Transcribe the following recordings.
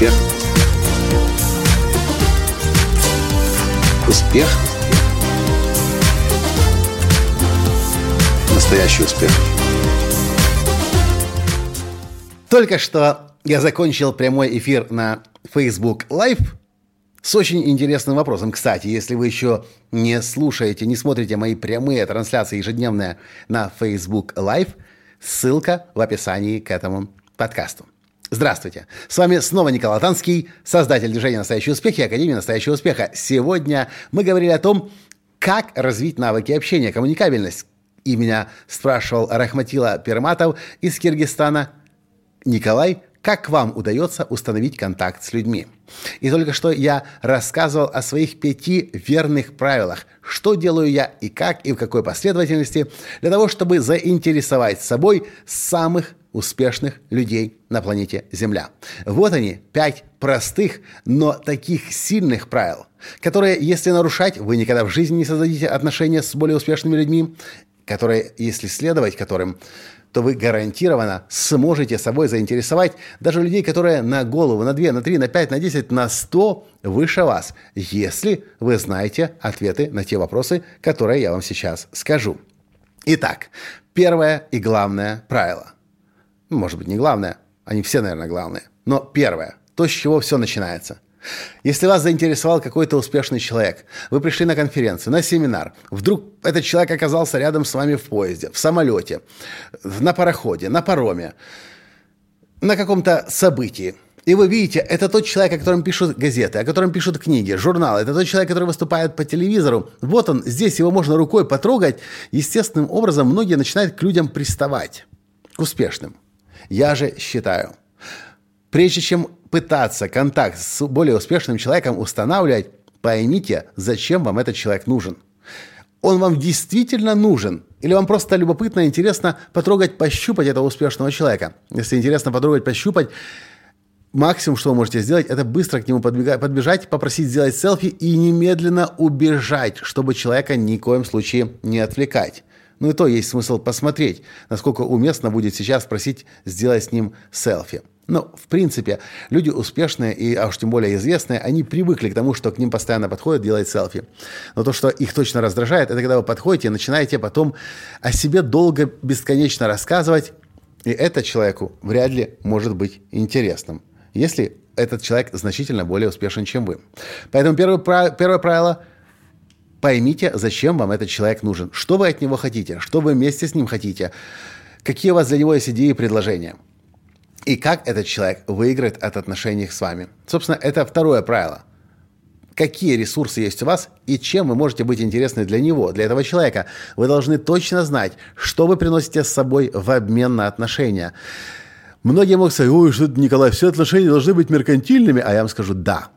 Успех. Успех. Настоящий успех. Только что я закончил прямой эфир на Facebook Live с очень интересным вопросом. Кстати, если вы еще не слушаете, не смотрите мои прямые трансляции ежедневные на Facebook Live, ссылка в описании к этому подкасту. Здравствуйте! С вами снова Николай Танский, создатель движения «Настоящий успех» и Академии «Настоящего успеха». Сегодня мы говорили о том, как развить навыки общения, коммуникабельность. И меня спрашивал Рахматила Перматов из Киргизстана. Николай, как вам удается установить контакт с людьми? И только что я рассказывал о своих пяти верных правилах, что делаю я и как, и в какой последовательности, для того, чтобы заинтересовать собой самых успешных людей на планете Земля. Вот они, пять простых, но таких сильных правил, которые, если нарушать, вы никогда в жизни не создадите отношения с более успешными людьми, которые, если следовать которым, то вы гарантированно сможете собой заинтересовать даже людей, которые на голову, на 2, на 3, на 5, на 10, на 100 выше вас, если вы знаете ответы на те вопросы, которые я вам сейчас скажу. Итак, первое и главное правило. Может быть, не главное, они все, наверное, главные. Но первое, то, с чего все начинается – если вас заинтересовал какой-то успешный человек, вы пришли на конференцию, на семинар, вдруг этот человек оказался рядом с вами в поезде, в самолете, на пароходе, на пароме, на каком-то событии, и вы видите, это тот человек, о котором пишут газеты, о котором пишут книги, журналы. Это тот человек, который выступает по телевизору. Вот он, здесь его можно рукой потрогать. Естественным образом многие начинают к людям приставать, к успешным. Я же считаю, прежде чем пытаться контакт с более успешным человеком устанавливать, поймите, зачем вам этот человек нужен. Он вам действительно нужен? Или вам просто любопытно, интересно потрогать, пощупать этого успешного человека? Если интересно потрогать, пощупать, максимум, что вы можете сделать, это быстро к нему подбежать, попросить сделать селфи и немедленно убежать, чтобы человека ни в коем случае не отвлекать. Ну и то есть смысл посмотреть, насколько уместно будет сейчас просить сделать с ним селфи. Но, в принципе, люди успешные и, а уж тем более известные, они привыкли к тому, что к ним постоянно подходят делать селфи. Но то, что их точно раздражает, это когда вы подходите и начинаете потом о себе долго, бесконечно рассказывать, и это человеку вряд ли может быть интересным, если этот человек значительно более успешен, чем вы. Поэтому первое, первое правило – поймите, зачем вам этот человек нужен, что вы от него хотите, что вы вместе с ним хотите, какие у вас для него есть идеи и предложения – и как этот человек выиграет от отношений с вами. Собственно, это второе правило. Какие ресурсы есть у вас и чем вы можете быть интересны для него, для этого человека. Вы должны точно знать, что вы приносите с собой в обмен на отношения. Многие могут сказать, ой, что Николай, все отношения должны быть меркантильными, а я вам скажу, да,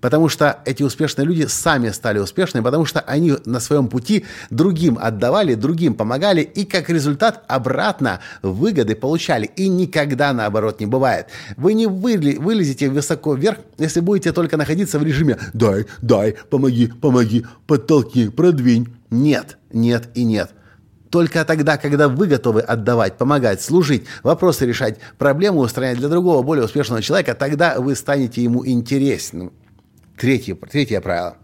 Потому что эти успешные люди сами стали успешными, потому что они на своем пути другим отдавали, другим помогали, и как результат обратно выгоды получали. И никогда наоборот не бывает. Вы не вылезете высоко вверх, если будете только находиться в режиме «дай, дай, помоги, помоги, подтолкни, продвинь». Нет, нет и нет. Только тогда, когда вы готовы отдавать, помогать, служить, вопросы решать, проблемы устранять для другого, более успешного человека, тогда вы станете ему интересным. Третье, третье правило.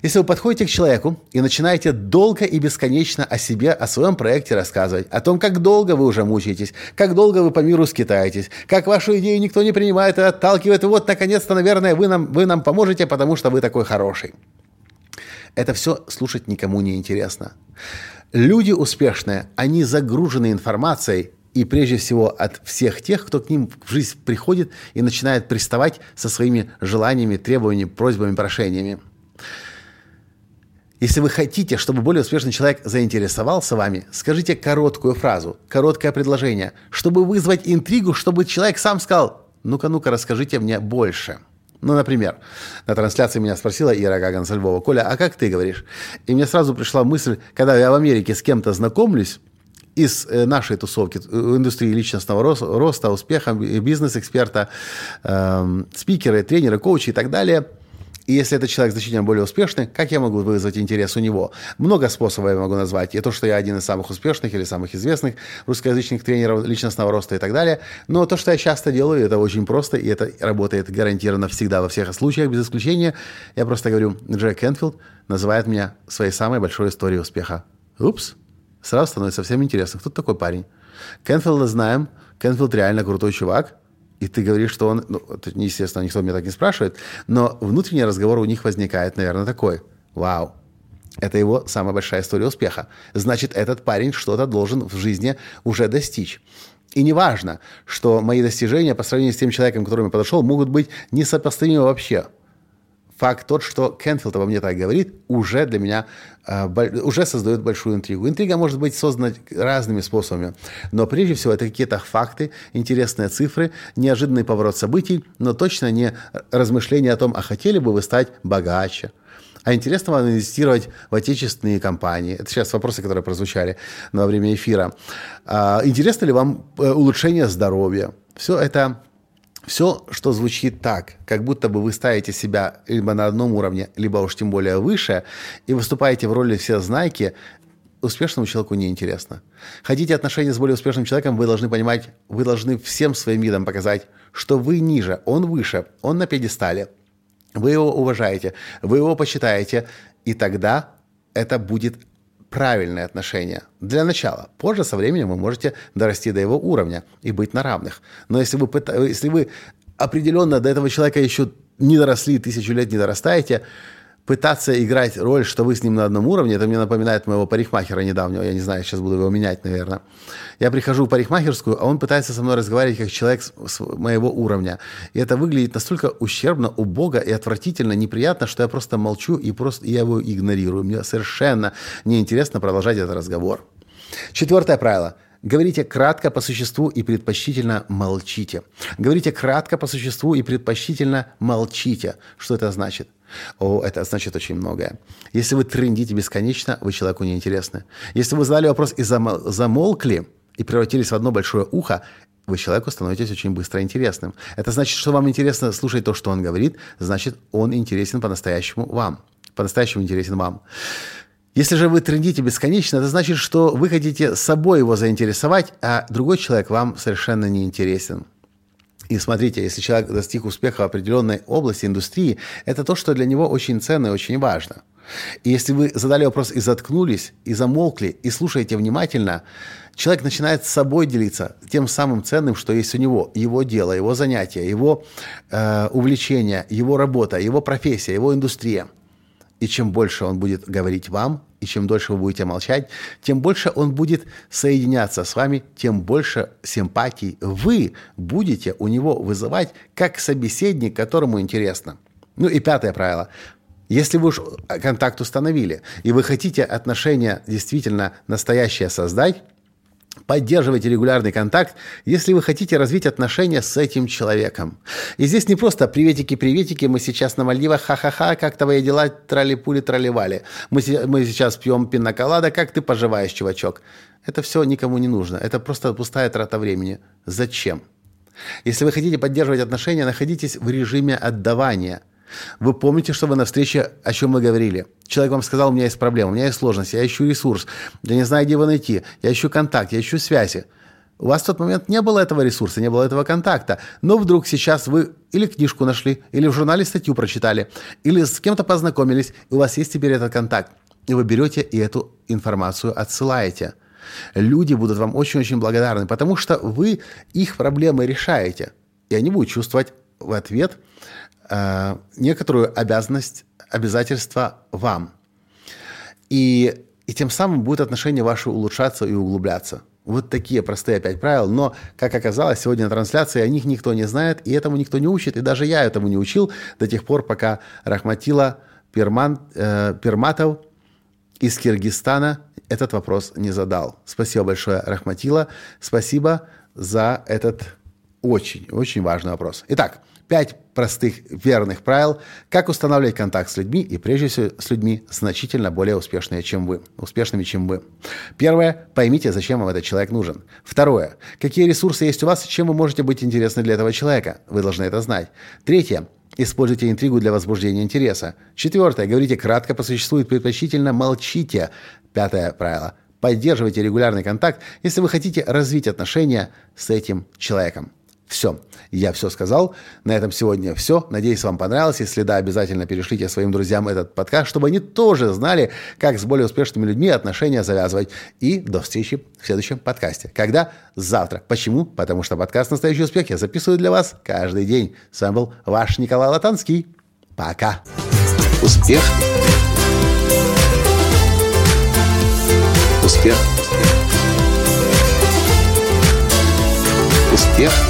Если вы подходите к человеку и начинаете долго и бесконечно о себе, о своем проекте рассказывать, о том, как долго вы уже мучаетесь, как долго вы по миру скитаетесь, как вашу идею никто не принимает и отталкивает, и вот, наконец-то, наверное, вы нам, вы нам поможете, потому что вы такой хороший. Это все слушать никому не интересно. Люди успешные, они загружены информацией, и прежде всего от всех тех, кто к ним в жизнь приходит и начинает приставать со своими желаниями, требованиями, просьбами, прошениями. Если вы хотите, чтобы более успешный человек заинтересовался вами, скажите короткую фразу, короткое предложение, чтобы вызвать интригу, чтобы человек сам сказал «ну-ка, ну-ка, расскажите мне больше». Ну, например, на трансляции меня спросила Ира Гаган со Львова, «Коля, а как ты говоришь?» И мне сразу пришла мысль, когда я в Америке с кем-то знакомлюсь, из э, нашей тусовки, э, индустрии личностного роста, успеха, бизнес-эксперта, э, спикеры, тренеры, коучи и так далее. И если этот человек значительно более успешный, как я могу вызвать интерес у него? Много способов я могу назвать. И то, что я один из самых успешных или самых известных русскоязычных тренеров личностного роста и так далее. Но то, что я часто делаю, это очень просто, и это работает гарантированно всегда во всех случаях, без исключения. Я просто говорю, Джек Кенфилд называет меня своей самой большой историей успеха. Упс. Сразу становится совсем интересно, кто такой парень. Кенфилда знаем, Кенфилд реально крутой чувак, и ты говоришь, что он... Ну, естественно, никто меня так не спрашивает, но внутренний разговор у них возникает, наверное, такой. Вау, это его самая большая история успеха. Значит, этот парень что-то должен в жизни уже достичь. И не важно, что мои достижения по сравнению с тем человеком, к которому я подошел, могут быть несопоставимы вообще факт тот, что Кенфилд обо мне так говорит, уже для меня э, уже создает большую интригу. Интрига может быть создана разными способами, но прежде всего это какие-то факты, интересные цифры, неожиданный поворот событий, но точно не размышления о том, а хотели бы вы стать богаче, а интересно вам инвестировать в отечественные компании? Это сейчас вопросы, которые прозвучали во время эфира. А, интересно ли вам э, улучшение здоровья? Все это все, что звучит так, как будто бы вы ставите себя либо на одном уровне, либо уж тем более выше, и выступаете в роли все знайки, успешному человеку неинтересно. Хотите отношения с более успешным человеком, вы должны понимать, вы должны всем своим видом показать, что вы ниже, он выше, он на пьедестале. Вы его уважаете, вы его почитаете, и тогда это будет правильные отношения. Для начала. Позже, со временем, вы можете дорасти до его уровня и быть на равных. Но если вы, если вы определенно до этого человека еще не доросли, тысячу лет не дорастаете, пытаться играть роль, что вы с ним на одном уровне, это мне напоминает моего парикмахера недавнего, я не знаю, сейчас буду его менять, наверное. Я прихожу в парикмахерскую, а он пытается со мной разговаривать как человек с моего уровня. И это выглядит настолько ущербно, убого и отвратительно, неприятно, что я просто молчу и просто я его игнорирую. Мне совершенно неинтересно продолжать этот разговор. Четвертое правило – Говорите кратко по существу и предпочтительно молчите. Говорите кратко по существу и предпочтительно молчите. Что это значит? О, это значит очень многое. Если вы трендите бесконечно, вы человеку неинтересны. Если вы задали вопрос и замолкли, и превратились в одно большое ухо, вы человеку становитесь очень быстро интересным. Это значит, что вам интересно слушать то, что он говорит, значит, он интересен по-настоящему вам. По-настоящему интересен вам. Если же вы трендите бесконечно, это значит, что вы хотите собой его заинтересовать, а другой человек вам совершенно не интересен. И смотрите, если человек достиг успеха в определенной области индустрии, это то, что для него очень ценно и очень важно. И если вы задали вопрос и заткнулись, и замолкли, и слушаете внимательно, человек начинает с собой делиться тем самым ценным, что есть у него. Его дело, его занятие, его э, увлечение, его работа, его профессия, его индустрия – и чем больше он будет говорить вам, и чем дольше вы будете молчать, тем больше он будет соединяться с вами, тем больше симпатий вы будете у него вызывать как собеседник, которому интересно. Ну и пятое правило. Если вы уж контакт установили, и вы хотите отношения действительно настоящее создать, Поддерживайте регулярный контакт, если вы хотите развить отношения с этим человеком. И здесь не просто приветики-приветики, мы сейчас на Мальдивах, ха-ха-ха, как твои дела, трали-пули, трали-вали. Мы, мы сейчас пьем пиноколада, как ты поживаешь, чувачок? Это все никому не нужно, это просто пустая трата времени. Зачем? Если вы хотите поддерживать отношения, находитесь в режиме отдавания – вы помните, что вы на встрече, о чем мы говорили? Человек вам сказал, у меня есть проблема, у меня есть сложность, я ищу ресурс, я не знаю, где его найти, я ищу контакт, я ищу связи. У вас в тот момент не было этого ресурса, не было этого контакта. Но вдруг сейчас вы или книжку нашли, или в журнале статью прочитали, или с кем-то познакомились, и у вас есть теперь этот контакт. И вы берете и эту информацию отсылаете. Люди будут вам очень-очень благодарны, потому что вы их проблемы решаете. И они будут чувствовать в ответ э, некоторую обязанность, обязательство вам. И, и тем самым будет отношения ваши улучшаться и углубляться. Вот такие простые опять правила, но, как оказалось, сегодня на трансляции о них никто не знает, и этому никто не учит, и даже я этому не учил до тех пор, пока Рахматила Перман, э, Перматов из Киргизстана этот вопрос не задал. Спасибо большое, Рахматила. Спасибо за этот очень-очень важный вопрос. Итак, Пять простых верных правил, как устанавливать контакт с людьми и прежде всего с людьми значительно более успешными, чем вы. Успешными, чем вы. Первое. Поймите, зачем вам этот человек нужен. Второе. Какие ресурсы есть у вас чем вы можете быть интересны для этого человека. Вы должны это знать. Третье. Используйте интригу для возбуждения интереса. Четвертое. Говорите кратко, по существу и предпочтительно молчите. Пятое правило. Поддерживайте регулярный контакт, если вы хотите развить отношения с этим человеком. Все. Я все сказал. На этом сегодня все. Надеюсь, вам понравилось. Если да, обязательно перешлите своим друзьям этот подкаст, чтобы они тоже знали, как с более успешными людьми отношения завязывать. И до встречи в следующем подкасте. Когда? Завтра. Почему? Потому что подкаст «Настоящий успех» я записываю для вас каждый день. С вами был ваш Николай Латанский. Пока. Успех. Успех. Успех